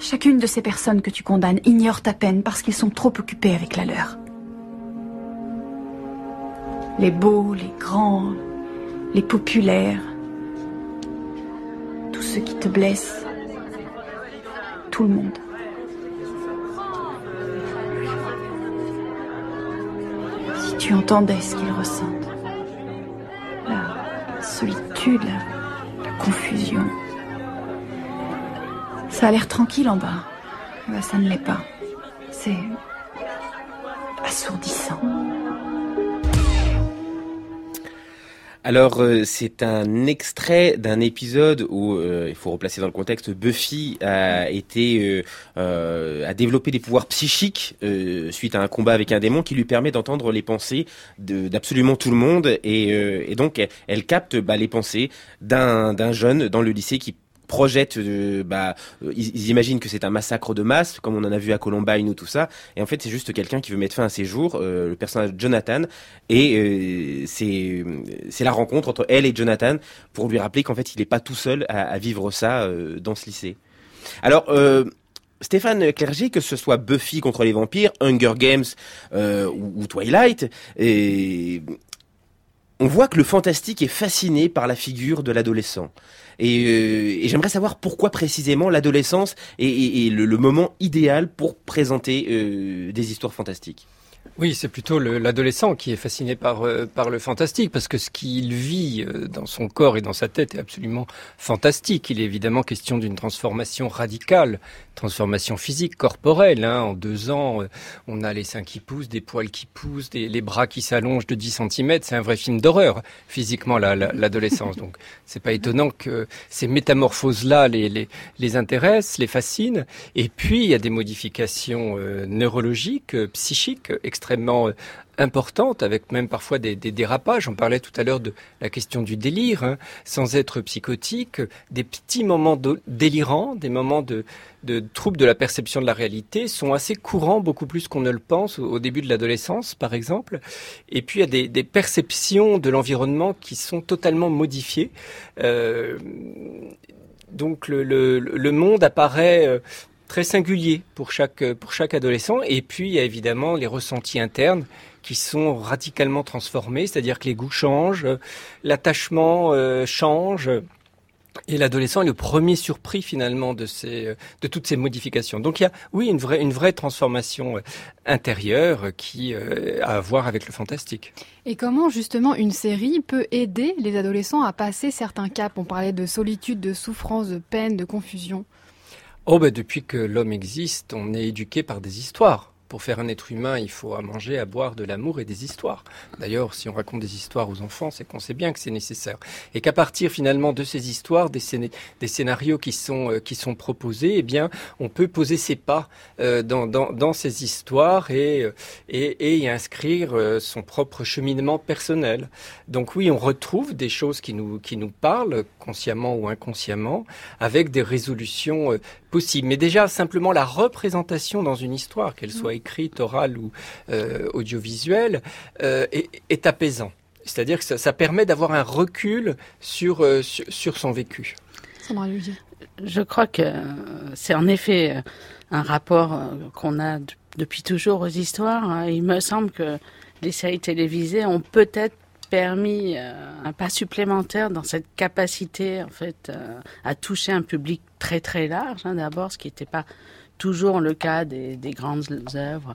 Chacune de ces personnes que tu condamnes ignore ta peine parce qu'ils sont trop occupés avec la leur. Les beaux, les grands, les populaires, tous ceux qui te blessent, tout le monde. Tu entendais ce qu'ils ressentent, la solitude, la, confusion. Ça a l'air tranquille en bas. Ça ne l'est pas. C'est assourdissant. Alors euh, c'est un extrait d'un épisode où euh, il faut replacer dans le contexte Buffy a été euh, euh, a développé des pouvoirs psychiques euh, suite à un combat avec un démon qui lui permet d'entendre les pensées de- d'absolument tout le monde. Et, euh, et donc elle, elle capte bah, les pensées d'un d'un jeune dans le lycée qui projette euh, bah euh, ils, imaginent que c'est un massacre de masse comme on en a vu à Columbine ou tout ça. Et en fait c'est juste quelqu'un qui veut mettre fin à ses jours euh, le personnage Jonathan. Et c'est c'est la rencontre entre elle et Jonathan pour lui rappeler qu'en fait il n'est pas tout seul à, vivre ça dans ce lycée. Alors Stéphane Clerget, que ce soit Buffy contre les vampires, Hunger Games ou, ou Twilight, on voit que le fantastique est fasciné par la figure de l'adolescent. Et, euh, j'aimerais savoir pourquoi précisément l'adolescence est, le moment idéal pour présenter euh, des histoires fantastiques. Oui, c'est plutôt le- l'adolescent qui est fasciné par, euh, par le fantastique, parce que ce qu'il vit euh, dans son corps et dans sa tête est absolument fantastique. Il est évidemment question d'une transformation radicale, transformation physique, corporelle. hein. En deux ans, euh, on a les seins qui poussent, des poils qui poussent, des, les bras qui s'allongent de 10 cm. C'est un vrai film d'horreur, physiquement, la- la- l'adolescence. Donc, c'est pas étonnant que ces métamorphoses-là les, les, les intéressent, les fascinent. Et puis, il y a des modifications neurologiques, psychiques, euh, importantes, avec même parfois des, dérapages. On parlait tout à l'heure de la question du délire, hein, sans être psychotique, des petits moments délirants, des moments de, troubles de la perception de la réalité sont assez courants, beaucoup plus qu'on ne le pense, au, début de l'adolescence, par exemple. Et puis, il y a des, perceptions de l'environnement qui sont totalement modifiées. Euh, donc, le, monde apparaît... euh, très singulier pour chaque, pour chaque adolescent. Et puis, il y a évidemment les ressentis internes qui sont radicalement transformés, c'est-à-dire que les goûts changent, euh, l'attachement euh, change. Et l'adolescent est le premier surpris finalement de ces, euh, de toutes ces modifications. Donc il y a, oui, une vraie, une vraie transformation euh, intérieure euh, qui euh, a à voir avec le fantastique. Et comment justement une série peut aider les adolescents à passer certains caps? On parlait de solitude, de souffrance, de peine, de confusion. Oh, ben depuis que l'homme existe, on est éduqué par des histoires pour faire un être humain, il faut à manger, à boire, de l'amour et des histoires. D'ailleurs, si on raconte des histoires aux enfants, c'est qu'on sait bien que c'est nécessaire. Et qu'à partir finalement de ces histoires, des, des scénarios qui sont, euh, qui sont proposés, eh bien, on peut poser ses pas euh, dans, dans, dans, ces histoires et, euh, et, et y inscrire son propre cheminement personnel. Donc oui, on retrouve des choses qui nous, qui nous parlent, consciemment ou inconsciemment, avec des résolutions possibles. Mais déjà, simplement la représentation dans une histoire, qu'elle soit écrite, orale ou euh, audiovisuelle, euh, est, est, apaisant. C'est-à-dire que ça, ça permet d'avoir un recul sur, euh, sur, sur, son vécu. Je crois que c'est en effet un rapport qu'on a depuis toujours aux histoires. Il me semble que les séries télévisées ont peut-être permis euh, un pas supplémentaire dans cette capacité en fait euh, à toucher un public très très large hein, d'abord ce qui n'était pas toujours le cas des, des grandes œuvres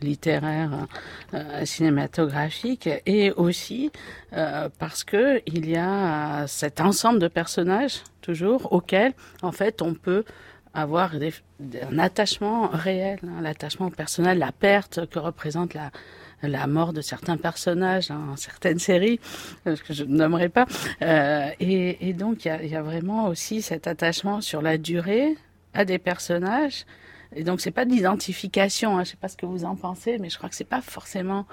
littéraires euh, cinématographiques et aussi euh, parce que il y a cet ensemble de personnages toujours auxquels en fait on peut avoir un attachement réel, hein, l'attachement personnel, la perte que représente la, mort de certains personnages dans certaines séries, euh, que je ne nommerai pas. Euh, et, donc, il y a, vraiment aussi cet attachement sur la durée à des personnages. Et donc, c'est pas de l'identification. Hein, je sais pas ce que vous en pensez, mais je crois que c'est pas forcément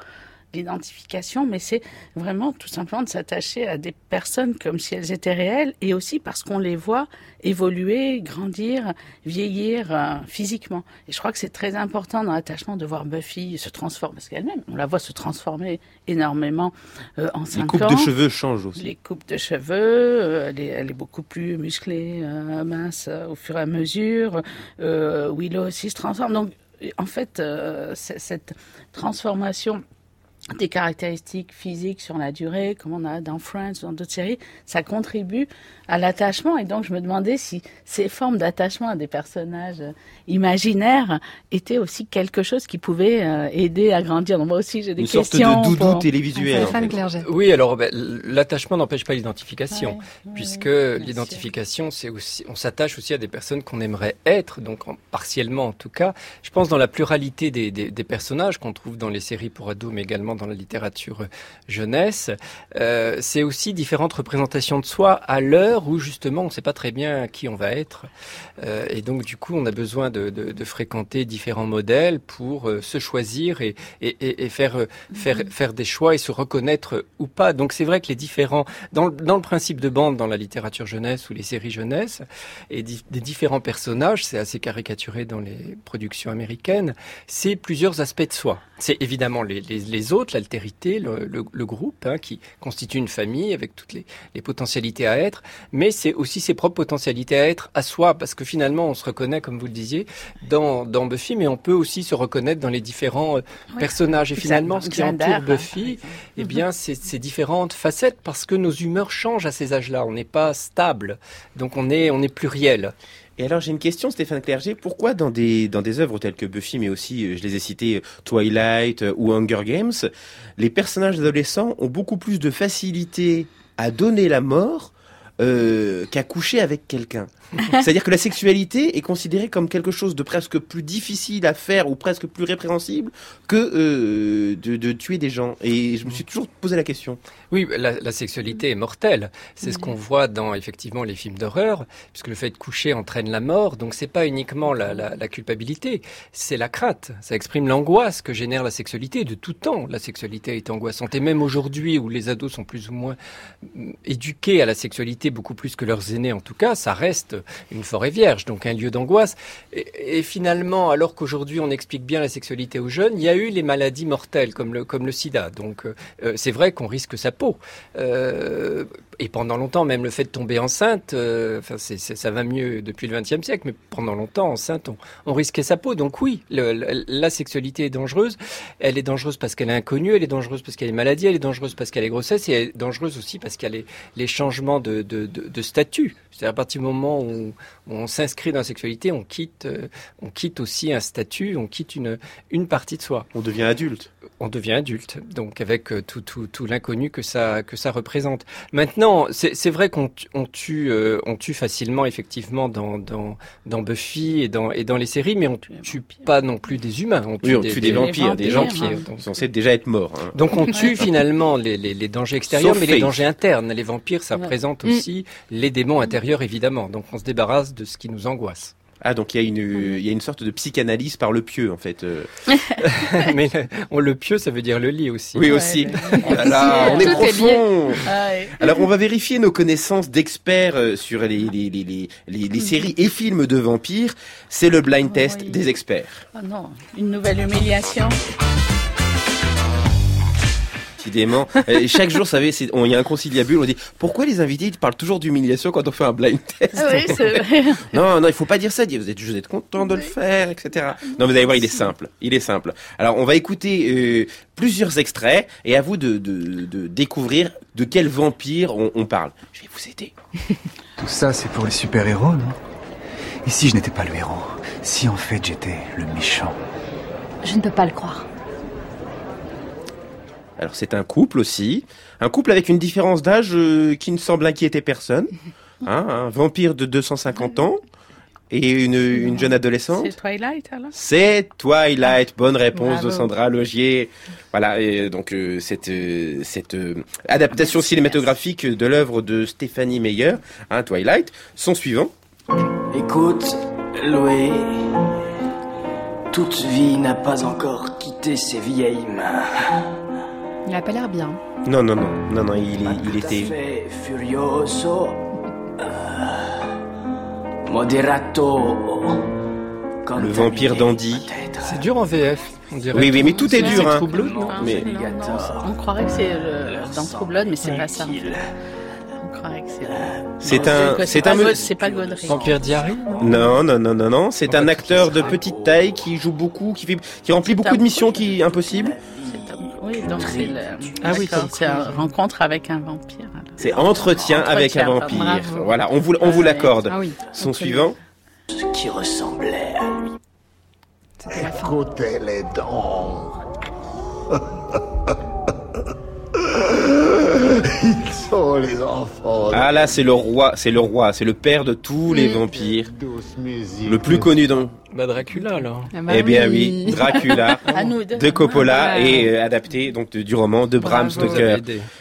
l'identification, mais c'est vraiment tout simplement de s'attacher à des personnes comme si elles étaient réelles et aussi parce qu'on les voit évoluer, grandir, vieillir euh, physiquement. Et je crois que c'est très important dans l'attachement de voir Buffy se transformer, parce qu'elle-même, on la voit se transformer énormément euh, en cinq ans. Les coupes de cheveux changent aussi. Les coupes de cheveux, euh, elle, est, elle, est, beaucoup plus musclée, mince au fur et à mesure. Willow aussi se transforme. Donc, en fait, cette transformation des caractéristiques physiques sur la durée, comme on a dans Friends ou dans d'autres séries, ça contribue à l'attachement. Et donc, je me demandais si ces formes d'attachement à des personnages imaginaires étaient aussi quelque chose qui pouvait euh, aider à grandir. Donc, moi aussi, j'ai des Une questions. Une sorte de doudou pour... télévisuel. En fait. Oui, alors ben, l'attachement n'empêche pas l'identification, ouais, puisque ouais, l'identification, c'est aussi, on s'attache aussi à des personnes qu'on aimerait être, donc en, partiellement en tout cas. Je pense dans la pluralité des, des, des personnages qu'on trouve dans les séries pour ados, mais également dans la littérature jeunesse, euh, c'est aussi différentes représentations de soi à l'heure où justement on ne sait pas très bien qui on va être. Euh, et donc du coup on a besoin de, de, de fréquenter différents modèles pour euh, se choisir et, et, et faire, faire, faire des choix et se reconnaître ou pas. Donc c'est vrai que les différents, dans, dans le principe de bande, dans la littérature jeunesse ou les séries jeunesse, et di des différents personnages, c'est assez caricaturé dans les productions américaines, c'est plusieurs aspects de soi. C'est évidemment les, les, les autres, l'altérité, le, le, le, groupe, hein, qui constitue une famille avec toutes les, les potentialités à être, mais c'est aussi ses propres potentialités à être à soi, parce que finalement, on se reconnaît, comme vous le disiez, dans, dans Buffy, mais on peut aussi se reconnaître dans les différents euh, ouais. personnages. Et finalement, ce qui entoure Buffy, eh bien, c'est ces différentes facettes, parce que nos humeurs changent à ces âges-là. On n'est pas stable, donc on est, on est pluriel. Et alors j'ai une question, Stéphane Clerget. Pourquoi dans des dans des œuvres telles que Buffy, mais aussi je les ai citées Twilight ou Hunger Games, les personnages adolescents ont beaucoup plus de facilité à donner la mort euh, qu'à coucher avec quelqu'un? C'est-à-dire que la sexualité est considérée comme quelque chose de presque plus difficile à faire ou presque plus répréhensible que euh, de, de, tuer des gens. Et je me suis toujours posé la question. Oui, la, la sexualité est mortelle. C'est ce qu'on voit dans effectivement les films d'horreur, puisque le fait de coucher entraîne la mort. Donc c'est pas uniquement la, la, la culpabilité, c'est la crainte. Ça exprime l'angoisse que génère la sexualité. De tout temps, la sexualité est angoissante. Et même aujourd'hui, où les ados sont plus ou moins éduqués à la sexualité, beaucoup plus que leurs aînés en tout cas, ça reste une forêt vierge, donc un lieu d'angoisse. Et, finalement, alors qu'aujourd'hui on explique bien la sexualité aux jeunes, il y a eu les maladies mortelles comme le, comme le sida. Donc euh, c'est vrai qu'on risque sa peau. Euh, et pendant longtemps, même le fait de tomber enceinte, euh, enfin ça va mieux depuis le XXe siècle, mais pendant longtemps, enceinte, on, on risquait sa peau. Donc oui, le, le, la sexualité est dangereuse. Elle est dangereuse parce qu'elle est inconnue, elle est dangereuse parce qu'elle est maladie, elle est dangereuse parce qu'elle est grossesse, et elle est dangereuse aussi parce qu'il y a les, changements de, de, de, de statut. C'est-à-dire à partir du moment où on, on s'inscrit dans la sexualité, on quitte, euh, on quitte aussi un statut, on quitte une, une partie de soi. On devient adulte. on devient adulte, donc avec euh, tout, tout, tout l'inconnu que ça, que ça représente. Maintenant, c'est c'est vrai qu'on tu- on tue, euh, on tue facilement effectivement dans, dans, dans Buffy et dans, et dans les séries, mais on tue pas non plus des humains. On Oui, on tue des vampires, des gens qui vampires. sont censés déjà être morts. hein. Donc on tue finalement les, les, les dangers extérieurs, Sauf mais les dangers internes. Les vampires, ça Ouais. représente Mm. aussi les démons intérieurs, évidemment. Donc on se débarrasse de ce qui nous angoisse. Ah, donc il y, a une, il y a une sorte de psychanalyse par le pieux, en fait. euh. mais le, on, le pieux, ça veut dire le lit aussi. Oui, aussi. Oh là là, on est Tout profond. Ah ouais. Alors, on va vérifier nos connaissances d'experts euh, sur les, les, les, les, les, les séries et films de vampires. C'est le blind test des experts. Oh non, une nouvelle humiliation. Décidément. Chaque jour, vous savez, il y a un conciliabule, on dit pourquoi les invités ils parlent toujours d'humiliation quand on fait un blind test? Ah oui, c'est vrai. Non, non, il faut pas dire ça. Vous êtes, vous êtes content de le faire, etc. Non, vous allez voir, il est simple. Il est simple. Alors, on va écouter euh, plusieurs extraits et à vous de, de, de découvrir de quel vampire on, on parle. Je vais vous aider. Tout ça, c'est pour les super-héros, non? Et si je n'étais pas le héros? Si en fait j'étais le méchant Je ne peux pas le croire. Alors, c'est un couple aussi. Un couple avec une différence d'âge euh, qui ne semble inquiéter personne. Hein, un vampire de 250 ans et une, une jeune adolescente. C'est Twilight alors? C'est Twilight. Bonne réponse de. Sandra Logier. Voilà, et donc euh, cette euh, cette euh, adaptation cinématographique de l'œuvre de Stéphanie Meyer, hein, Twilight, son suivant. Écoute, Loé, toute vie n'a pas encore quitté ses vieilles mains. Il a pas l'air bien. Non, non, non, non, non, il, est- il était. Fait furioso, euh, moderato. Le vampire dandy. C'est dur en VF. On dirait Oui, oui, mais tout est dur, hein. True Blood, non Mais Non, non, on croirait que c'est le- dans True Blood, mais c'est pas ça. c'est. Un- c'est pas un me- God- C'est pas Godric. Vampire Diary non, non, non, non, non, c'est un acteur de petite taille qui joue beaucoup, qui fait, qui remplit beaucoup de missions qui impossibles. Oui, donc c'est le. Ah oui, c'est rencontre avec un vampire. C'est entretien avec un vampire. bravo. Voilà, on vous, on vous l'accorde. Ah oui, Son on suivant. Ce qui ressemblait à lui. Écoutez-les donc. Ils sont les enfants. Ah là, c'est le roi, c'est le roi, c'est le père de tous les vampires. Le plus connu dans. Bah Dracula alors. eh bien oui, Dracula de Coppola Ah. et euh, adapté donc de- du roman de Bram. Stoker.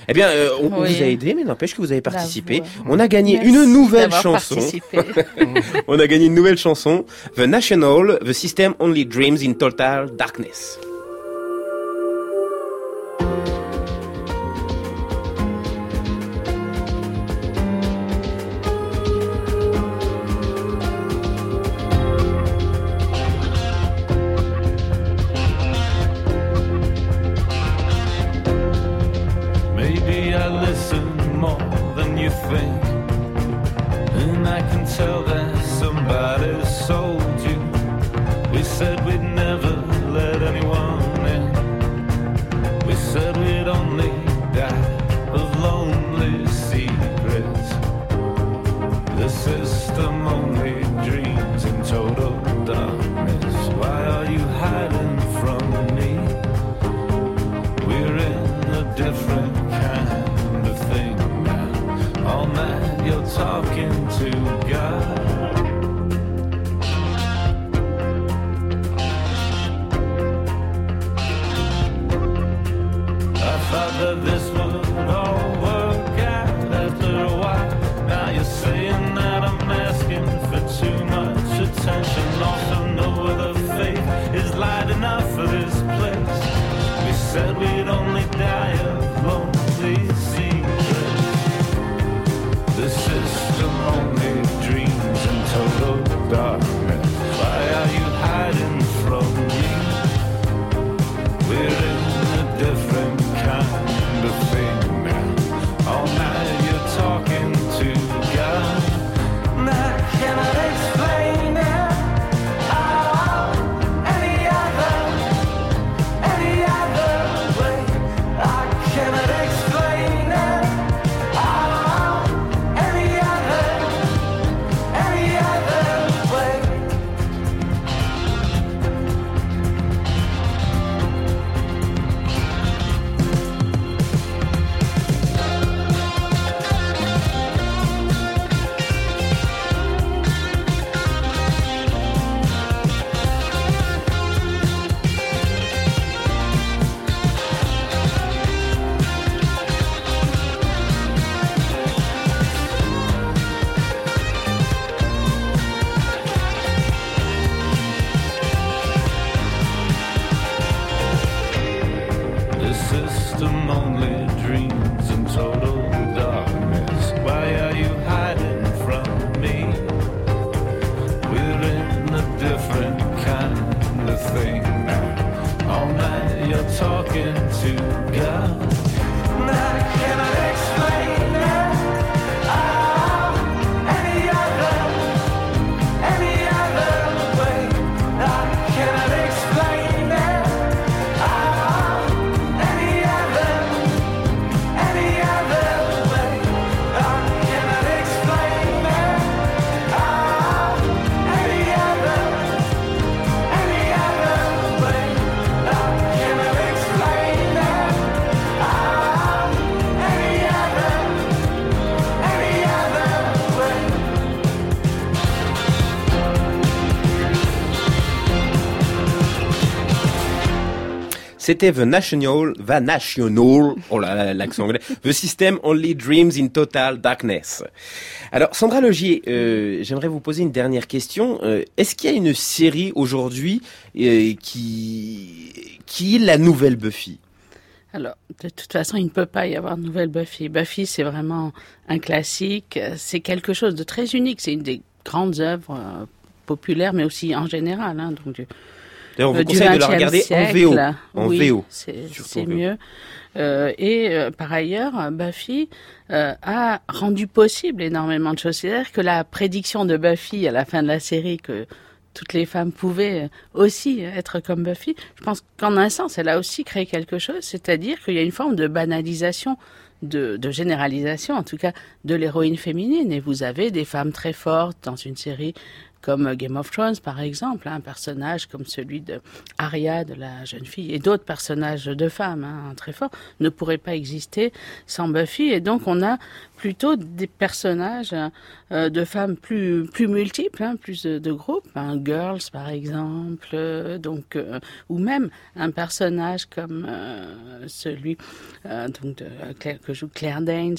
Eh bien, euh, on, Oui. vous a aidé, mais n'empêche que vous avez participé. Bravo. On a gagné Merci une nouvelle chanson. on a gagné une nouvelle chanson, The National, The System Only Dreams in Total Darkness. Talking to God. Them only dreams and total C'était The National, The National, oh là là, l'accent anglais, The System Only Dreams in Total Darkness. Alors, Sandra Logier, euh, j'aimerais vous poser une dernière question. Euh, Est-ce qu'il y a une série aujourd'hui euh, qui, qui est la nouvelle Buffy? Alors, de toute façon, il ne peut pas y avoir de nouvelle Buffy. Buffy, c'est vraiment un classique. C'est quelque chose de très unique. C'est une des grandes œuvres populaires, mais aussi en général. Hein, donc, D'ailleurs, on vous euh, conseille de la 20e regarder en. VO. En oui, VO. C'est mieux. Euh, et euh, par ailleurs, Buffy euh, a rendu possible énormément de choses. C'est-à-dire que la prédiction de Buffy à la fin de la série que toutes les femmes pouvaient aussi être comme Buffy, je pense qu'en un sens, elle a aussi créé quelque chose, c'est-à-dire qu'il y a une forme de banalisation, de, de généralisation, en tout cas, de l'héroïne féminine. Et vous avez des femmes très fortes dans une série comme Game of Thrones, par exemple, hein, un personnage comme celui de Arya, de la jeune fille, et d'autres personnages de femmes hein, très forts, ne pourraient pas exister sans Buffy. Et donc, on a plutôt des personnages euh, de femmes plus multiples, hein, plus de, groupes, hein, Girls par exemple, euh, donc euh, ou même un personnage comme celui donc de, Claire- que joue Claire Danes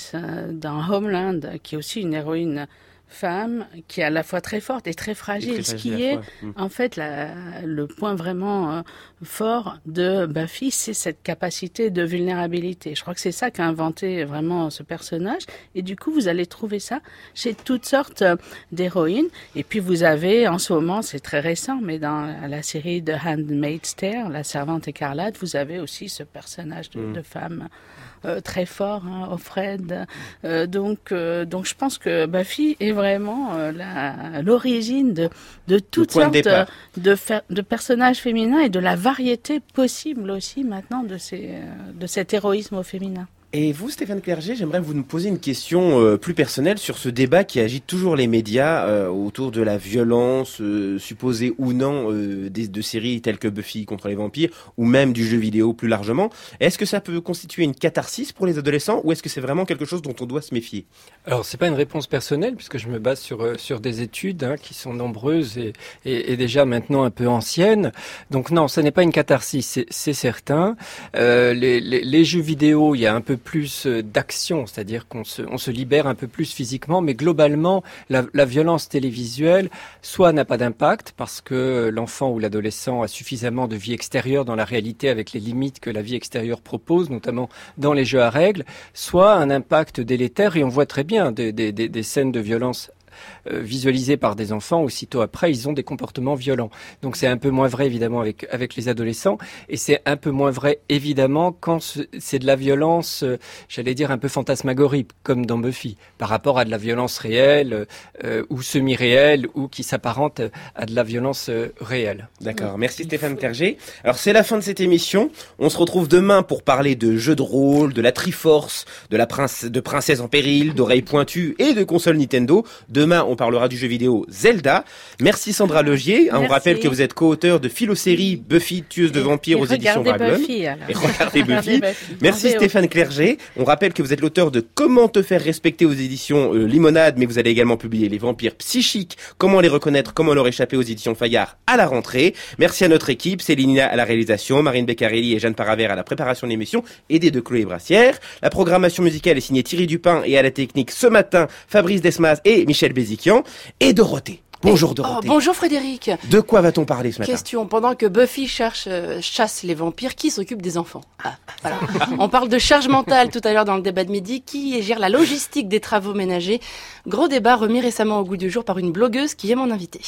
dans Homeland, qui est aussi une héroïne femme qui est à la fois très forte et très fragile, très ce qui est fois, mm. en fait la- le point vraiment euh, fort de Buffy, c'est cette capacité de vulnérabilité. Je crois que c'est ça qu'a inventé vraiment ce personnage. Et du coup, vous allez trouver ça chez toutes sortes euh, d'héroïnes. Et puis vous avez en ce moment, c'est très récent, mais dans la série de Handmaid's Tale, la servante écarlate, vous avez aussi ce personnage de, Mm. de femme très fort, hein, Offred. Euh, donc, euh, donc je pense que Buffy est vraiment euh, l'origine de, de toutes de sortes euh, de, fer- de personnages féminins et de la variété possible aussi maintenant de, ces, euh, de cet héroïsme au féminin. Et vous, Stéphane Clerget, j'aimerais vous poser une question euh, plus personnelle sur ce débat qui agite toujours les médias euh, autour de la violence euh, supposée ou non euh, des, de séries telles que Buffy contre les vampires ou même du jeu vidéo plus largement. Est-ce que ça peut constituer une catharsis pour les adolescents ou est-ce que c'est vraiment quelque chose dont on doit se méfier? Alors, c'est pas une réponse personnelle puisque je me base sur euh, sur des études hein, qui sont nombreuses et, et, et déjà maintenant un peu anciennes. Donc non, ce n'est pas une catharsis, c'est- c'est certain. Euh, les, les, les jeux vidéo, il y a un peu plus euh, d'action, c'est-à-dire qu'on se libère un peu plus physiquement, mais globalement, la, violence télévisuelle soit n'a pas d'impact parce que l'enfant ou l'adolescent a suffisamment de vie extérieure dans la réalité avec les limites que la vie extérieure propose, notamment dans les jeux à règles, soit un impact délétère et on voit très bien des scènes de violence euh, visualisées par des enfants, aussitôt après, ils ont des comportements violents. Donc c'est un peu moins vrai évidemment avec avec les adolescents et c'est un peu moins vrai évidemment quand ce- c'est de la violence, euh, j'allais dire un peu fantasmagorique comme dans Buffy, par rapport à de la violence réelle euh, ou semi-réelle ou qui s'apparente à de la violence réelle. D'accord, merci Stéphane Clerget. Alors c'est la fin de cette émission. On se retrouve demain pour parler de jeux de rôle, de la Triforce, de la prince, de princesse en péril, d'oreilles pointues et de consoles Nintendo. Demain, on parlera du jeu vidéo Zelda. Merci Sandra Logier. On Merci. rappelle que vous êtes co-auteur de Philo-série Buffy, tueuse de vampires aux éditions regardez. Buffy. Et regardez. Merci. Stéphane Clerget. On rappelle que vous êtes l'auteur de Comment te faire respecter aux éditions euh, Limonade, mais vous allez également publier Les vampires psychiques, comment les reconnaître, comment leur échapper aux éditions Fayard à la rentrée. Merci à notre équipe, Céline à la réalisation, Marine Beccarelli et Jeanne Paravert à la préparation de l'émission, aidée de Chloé Brassière. La programmation musicale est signée Thierry Dupin et à la technique ce matin, Fabrice Desmas et Michel Béziquian. Et Dorothée. Bonjour Oh, Dorothée. bonjour Frédéric. De quoi va-t-on parler ce matin Question, pendant que Buffy cherche, euh, chasse les vampires, qui s'occupe des enfants? Ah, voilà. On parle de charge mentale tout à l'heure dans le débat de midi. Qui gère la logistique des travaux ménagers? Gros débat remis récemment au goût du jour par une blogueuse qui est mon invitée.